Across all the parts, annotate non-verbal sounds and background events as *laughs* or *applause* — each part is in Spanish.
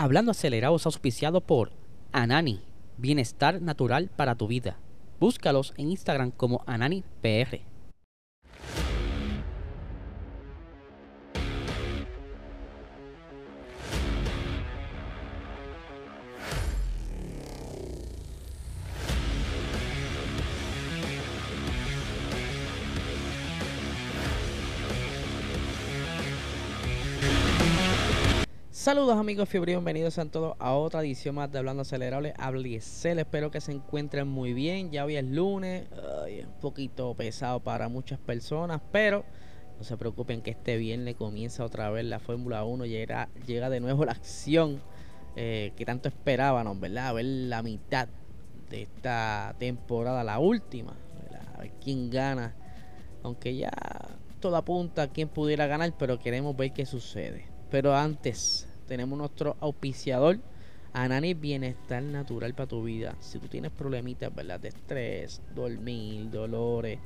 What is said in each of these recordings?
Hablando acelerado es auspiciado por Anani, bienestar natural para tu vida. Búscalos en Instagram como AnaniPR. Saludos amigos fiebre, bienvenidos a todos a otra edición más de Hablando Acelerable. Excel, espero que se encuentren muy bien. Ya hoy es lunes, un poquito pesado para muchas personas, pero no se preocupen que este viernes comienza otra vez la Fórmula 1, llega, llega de nuevo la acción eh, que tanto esperábamos, ¿verdad? A ver la mitad de esta temporada, la última, a ver quién gana, aunque ya todo apunta a quién pudiera ganar, pero queremos ver qué sucede. Pero antes, tenemos nuestro auspiciador. Anani Bienestar Natural para tu vida. Si tú tienes problemitas, ¿verdad? De estrés, dormir, dolores,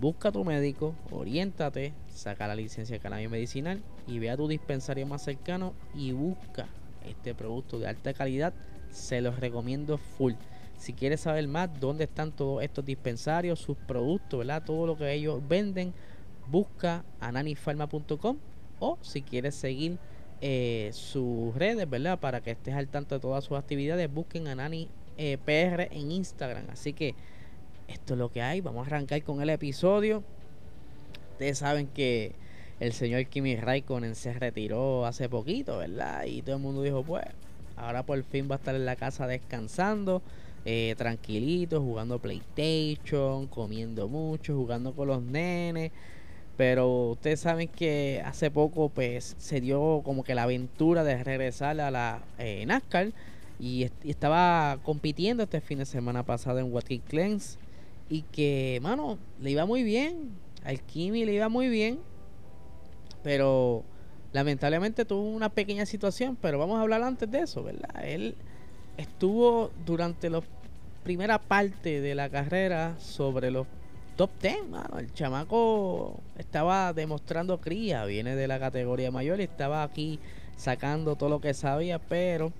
busca a tu médico, oriéntate, saca la licencia de cannabis medicinal y ve a tu dispensario más cercano y busca este producto de alta calidad. Se los recomiendo full. Si quieres saber más dónde están todos estos dispensarios, sus productos, ¿verdad? Todo lo que ellos venden, busca ananifarma.com o si quieres seguir eh, sus redes, ¿verdad? Para que estés al tanto de todas sus actividades, busquen a Nani eh, PR en Instagram. Así que esto es lo que hay. Vamos a arrancar con el episodio. Ustedes saben que el señor Kimi Raikkonen se retiró hace poquito, ¿verdad? Y todo el mundo dijo, pues, ahora por fin va a estar en la casa descansando, eh, tranquilito, jugando PlayStation, comiendo mucho, jugando con los nenes. Pero ustedes saben que hace poco pues se dio como que la aventura de regresar a la NASCAR y, estaba compitiendo este fin de semana pasado en Watkins Glen y que, mano, le iba muy bien, al Kimi le iba muy bien, pero lamentablemente tuvo una pequeña situación, pero vamos a hablar antes de eso, ¿verdad? Él estuvo durante la primera parte de la carrera sobre los top 10, mano. El chamaco estaba demostrando cría, viene de la categoría mayor y estaba aquí sacando todo lo que sabía, pero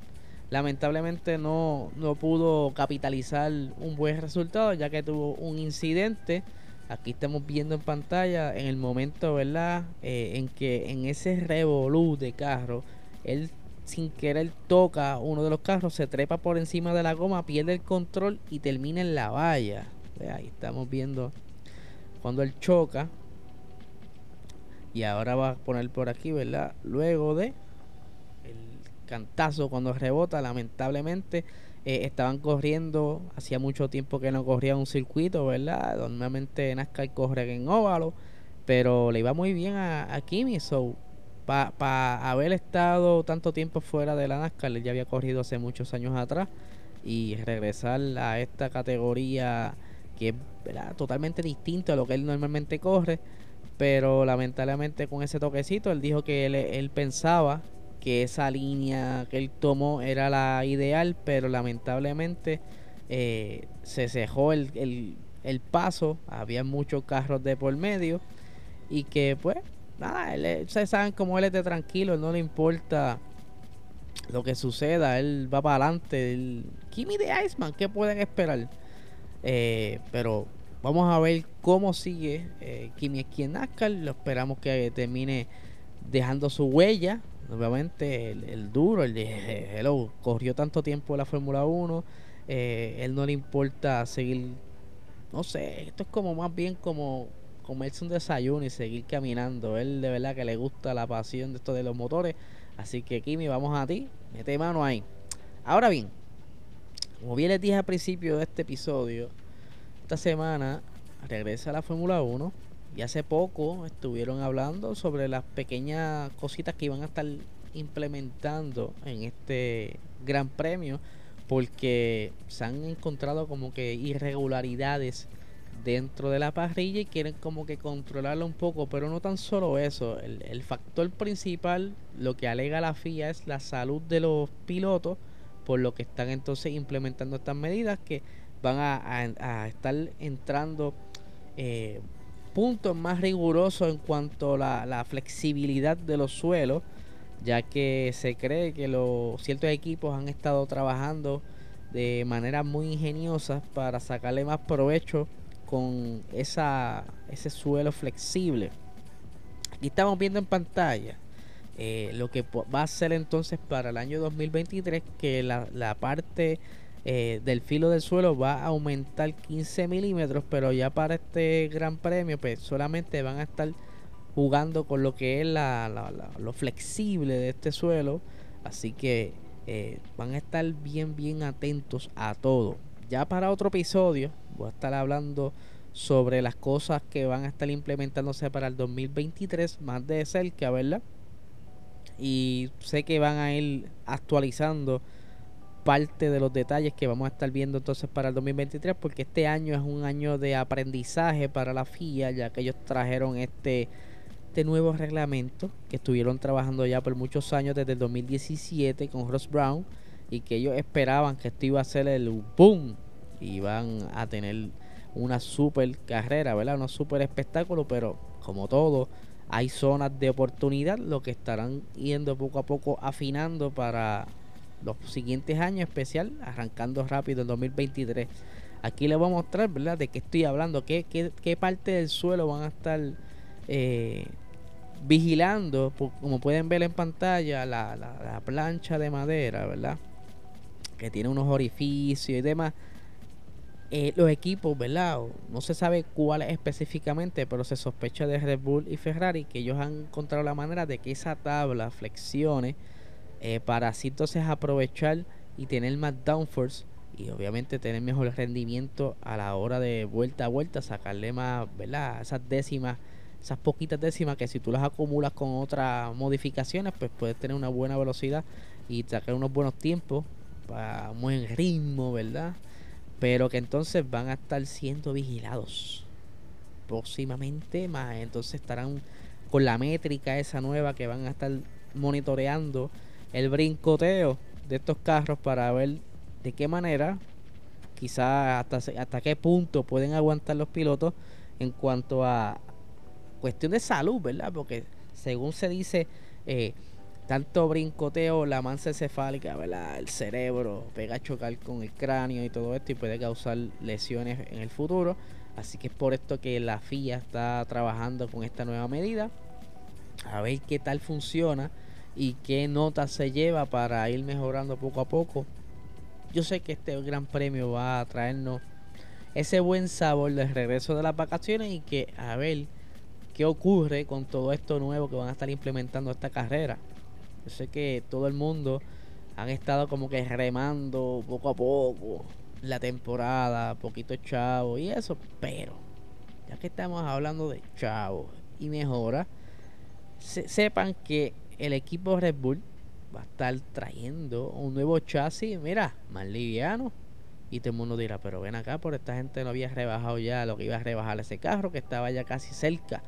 lamentablemente no, no pudo capitalizar un buen resultado ya que tuvo un incidente. Aquí estamos viendo en pantalla en el momento, ¿verdad? Eh, en que en ese revolú de carro, él sin querer toca uno de los carros, se trepa por encima de la goma, pierde el control y termina en la valla. Ahí estamos viendo cuando él choca. Y ahora va a poner por aquí, ¿verdad? Luego de el cantazo cuando rebota, lamentablemente eh, estaban corriendo, hacía mucho tiempo que no corría un circuito, ¿verdad? Normalmente NASCAR corre en óvalo, pero le iba muy bien a, a Kimi, so para haber estado tanto tiempo fuera de la NASCAR, él ya había corrido hace muchos años atrás y regresar a esta categoría que es totalmente distinto a lo que él normalmente corre. Pero lamentablemente con ese toquecito, él dijo que él, pensaba que esa línea que él tomó era la ideal, pero lamentablemente eh, se cejó el, el, paso, había muchos carros de por medio y que pues nada, él, ustedes saben cómo él es de tranquilo, no le importa lo que suceda, él va para adelante. El Kimi de Iceman, ¿qué pueden esperar? Eh, pero vamos a ver cómo sigue eh, Kimi aquí en NASCAR. Lo esperamos que termine dejando su huella. Obviamente el, duro, el de Hello, corrió tanto tiempo la Fórmula 1. Eh, él no le importa seguir, no sé, esto es como más bien como comerse un desayuno y seguir caminando. Él de verdad que le gusta la pasión de esto de los motores. Así que Kimi, vamos a ti, mete mano ahí. Ahora bien, como bien les dije al principio de este episodio, esta semana regresa la Fórmula 1 y hace poco estuvieron hablando sobre las pequeñas cositas que iban a estar implementando en este gran premio porque se han encontrado como que irregularidades dentro de la parrilla y quieren como que controlarlo un poco, pero no tan solo eso, el, el factor principal, lo que alega la FIA es la salud de los pilotos por lo que están entonces implementando estas medidas que van a, estar entrando eh, puntos más rigurosos en cuanto a la, flexibilidad de los suelos. ya que se cree que los ciertos equipos han estado trabajando de manera muy ingeniosa para sacarle más provecho con esa, ese suelo flexible. Aquí estamos viendo en pantalla eh, lo que va a ser entonces para el año 2023 que la, la parte eh, del filo del suelo va a aumentar 15 milímetros, pero ya para este gran premio pues solamente van a estar jugando con lo que es la, lo flexible de este suelo. Así que eh, van a estar bien, bien atentos a todo. Ya para otro episodio voy a estar hablando sobre las cosas que van a estar implementándose para el 2023 más de cerca, ¿verdad? Y sé que van a ir actualizando parte de los detalles que vamos a estar viendo entonces para el 2023 porque este año es un año de aprendizaje para la FIA ya que ellos trajeron este este nuevo reglamento que estuvieron trabajando ya por muchos años desde el 2017 con Ross Brown y que ellos esperaban que esto iba a ser el boom y van a tener una super carrera, ¿verdad? Un super espectáculo, pero como todo, hay zonas de oportunidad, lo que estarán yendo poco a poco afinando para los siguientes años, especial arrancando rápido en 2023. Aquí les voy a mostrar, ¿verdad? De qué estoy hablando, qué, qué, qué parte del suelo van a estar eh, vigilando, como pueden ver en pantalla, la, la, plancha de madera, ¿verdad? Que tiene unos orificios y demás. Eh, los equipos, ¿verdad? No se sabe cuáles específicamente, pero se sospecha de Red Bull y Ferrari que ellos han encontrado la manera de que esa tabla flexione eh, para así entonces aprovechar y tener más downforce y obviamente tener mejor rendimiento a la hora de vuelta a vuelta, sacarle más, ¿verdad? Esas décimas esas poquitas décimas que si tú las acumulas con otras modificaciones, pues puedes tener una buena velocidad y sacar unos buenos tiempos para un buen ritmo, ¿verdad? Pero que entonces van a estar siendo vigilados próximamente más. Entonces estarán con la métrica esa nueva que van a estar monitoreando el brincoteo de estos carros para ver de qué manera, quizás hasta, hasta qué punto pueden aguantar los pilotos en cuanto a, cuestión de salud, ¿verdad? Porque según se dice, eh, tanto brincoteo, la mansa encefálica, ¿verdad? El cerebro pega a chocar con el cráneo y todo esto y puede causar lesiones en el futuro. Así que es por esto que la FIA está trabajando con esta nueva medida. A ver qué tal funciona y qué nota se lleva para ir mejorando poco a poco. Yo sé que este gran premio va a traernos ese buen sabor del regreso de las vacaciones y que a ver qué ocurre con todo esto nuevo que van a estar implementando esta carrera. Yo sé que todo el mundo han estado como que remando poco a poco la temporada, poquito chavo y eso, pero ya que estamos hablando de chavo y mejora, sepan que el equipo Red Bull va a estar trayendo un nuevo chasis, mira, más liviano. Y todo el mundo dirá, pero ven acá, por esta gente no había rebajado ya lo que iba a rebajar ese carro, que estaba ya casi cerca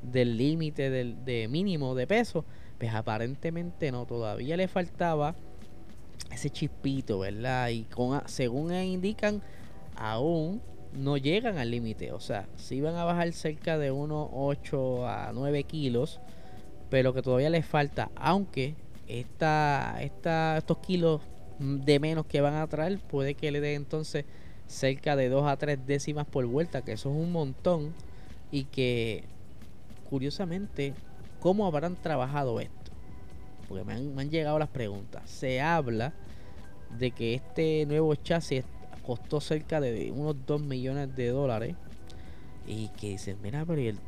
del límite de mínimo de peso, pues aparentemente no, todavía le faltaba ese chispito, ¿verdad? Y con, según indican, aún no llegan al límite, o sea, si van a bajar cerca de unos 8 a 9 kilos, pero que todavía les falta, aunque esta, esta, estos kilos de menos que van a traer, puede que le dé entonces cerca de 2 a 3 décimas por vuelta, que eso es un montón, y que curiosamente, ¿cómo habrán trabajado esto? Porque me han, llegado las preguntas. Se habla de que este nuevo chasis costó cerca de unos 2 millones de dólares. Y que dicen, mira, pero el,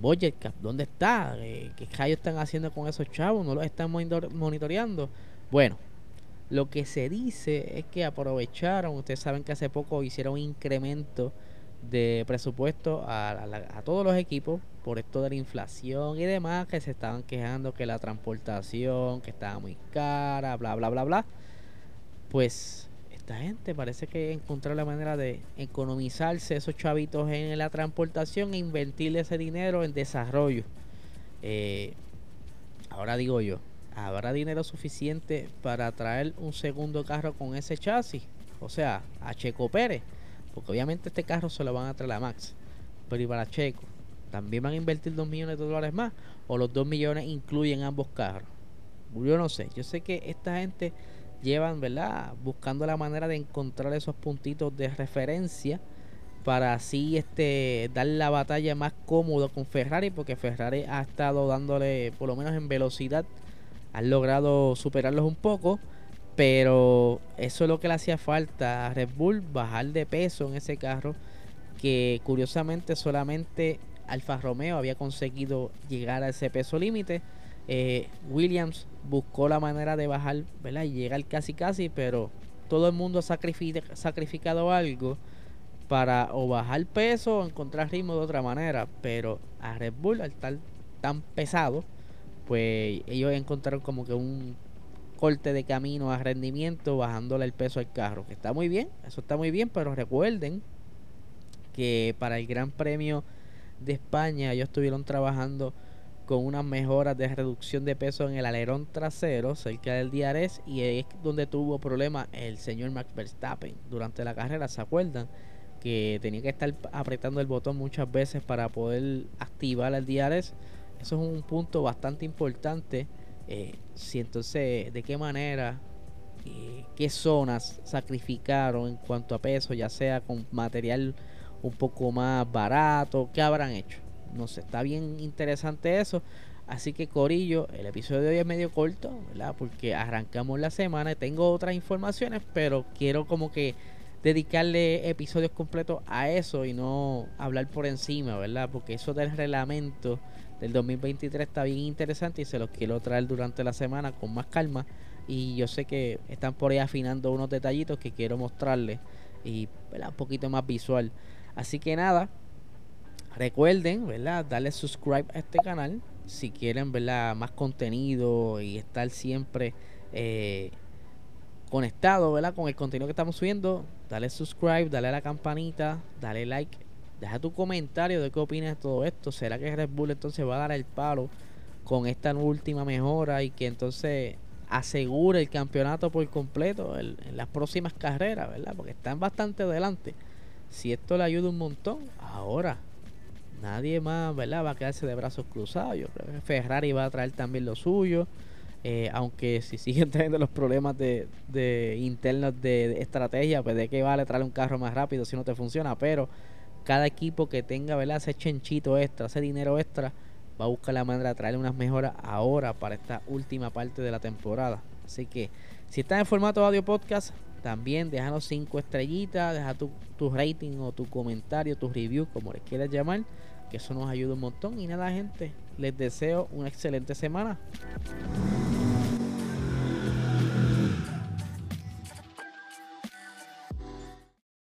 budget cap, ¿dónde está? ¿Qué, ¿Qué están haciendo con esos chavos? ¿No los están monitoreando? Bueno, lo que se dice es que aprovecharon, ustedes saben que hace poco hicieron un incremento de presupuesto a, a, todos los equipos por esto de la inflación y demás que se estaban quejando que la transportación que estaba muy cara bla bla bla bla. Pues esta gente parece que encontró la manera de economizarse esos chavitos en la transportación e invertir ese dinero en desarrollo. Eh, ahora digo yo habrá dinero suficiente para traer un segundo carro con ese chasis o sea a Checo Pérez porque obviamente este carro se lo van a traer a Max. Pero y para Checo, ¿también van a invertir 2 millones de dólares más? ¿O los 2 millones incluyen ambos carros? Yo no sé. Yo sé que esta gente llevan, ¿verdad? Buscando la manera de encontrar esos puntitos de referencia para así este dar la batalla más cómodo con Ferrari porque Ferrari ha estado dándole por lo menos en velocidad han logrado superarlos un poco pero eso es lo que le hacía falta a Red Bull bajar de peso en ese carro que curiosamente solamente Alfa Romeo había conseguido llegar a ese peso límite eh, Williams buscó la manera de bajar ¿verdad? y llegar casi casi pero todo el mundo ha sacrificado algo para o bajar peso o encontrar ritmo de otra manera. Pero a Red Bull, al estar tan pesado, pues ellos encontraron como que un corte de camino a rendimiento bajándole el peso al carro. Que está muy bien, eso está muy bien, pero recuerden que para el Gran Premio de España ellos estuvieron trabajando con unas mejoras de reducción de peso en el alerón trasero cerca del diares y es donde tuvo problemas el señor Max Verstappen durante la carrera, ¿se acuerdan? que tenía que estar apretando el botón muchas veces para poder activar el DRS. Eso es un punto bastante importante. Eh, si entonces, de qué manera, eh, qué zonas sacrificaron en cuanto a peso, ya sea con material un poco más barato, qué habrán hecho. No sé, está bien interesante eso. Así que Corillo, el episodio de hoy es medio corto, ¿verdad? Porque arrancamos la semana y tengo otras informaciones, pero quiero como que dedicarle episodios completos a eso y no hablar por encima, ¿verdad? Porque eso del reglamento del 2023 está bien interesante y se los quiero traer durante la semana con más calma. Y yo sé que están por ahí afinando unos detallitos que quiero mostrarles y un poquito más visual. Así que nada, recuerden, ¿verdad? Darle subscribe a este canal si quieren, ¿verdad? Más contenido y estar siempre eh, conectado, ¿verdad? Con el contenido que estamos subiendo, dale subscribe, dale a la campanita, dale like, deja tu comentario de qué opinas de todo esto. ¿Será que Red Bull entonces va a dar el palo con esta última mejora y que entonces asegure el campeonato por completo en, las próximas carreras, ¿verdad? Porque están bastante adelante. Si esto le ayuda un montón, ahora nadie más, ¿verdad? Va a quedarse de brazos cruzados. Yo creo que Ferrari va a traer también lo suyo. Eh, aunque si siguen *laughs* teniendo los problemas de, de internos de, estrategia, pues de qué vale traer un carro más rápido si no te funciona. Pero cada equipo que tenga ¿verdad? ese chenchito extra, ese dinero extra, va a buscar la manera de traerle unas mejoras ahora para esta última parte de la temporada. Así que si estás en formato audio podcast, también déjanos cinco estrellitas, deja tu, tu rating o tu comentario, tu review, como les quieras llamar, que eso nos ayuda un montón. Y nada, gente, les deseo una excelente semana.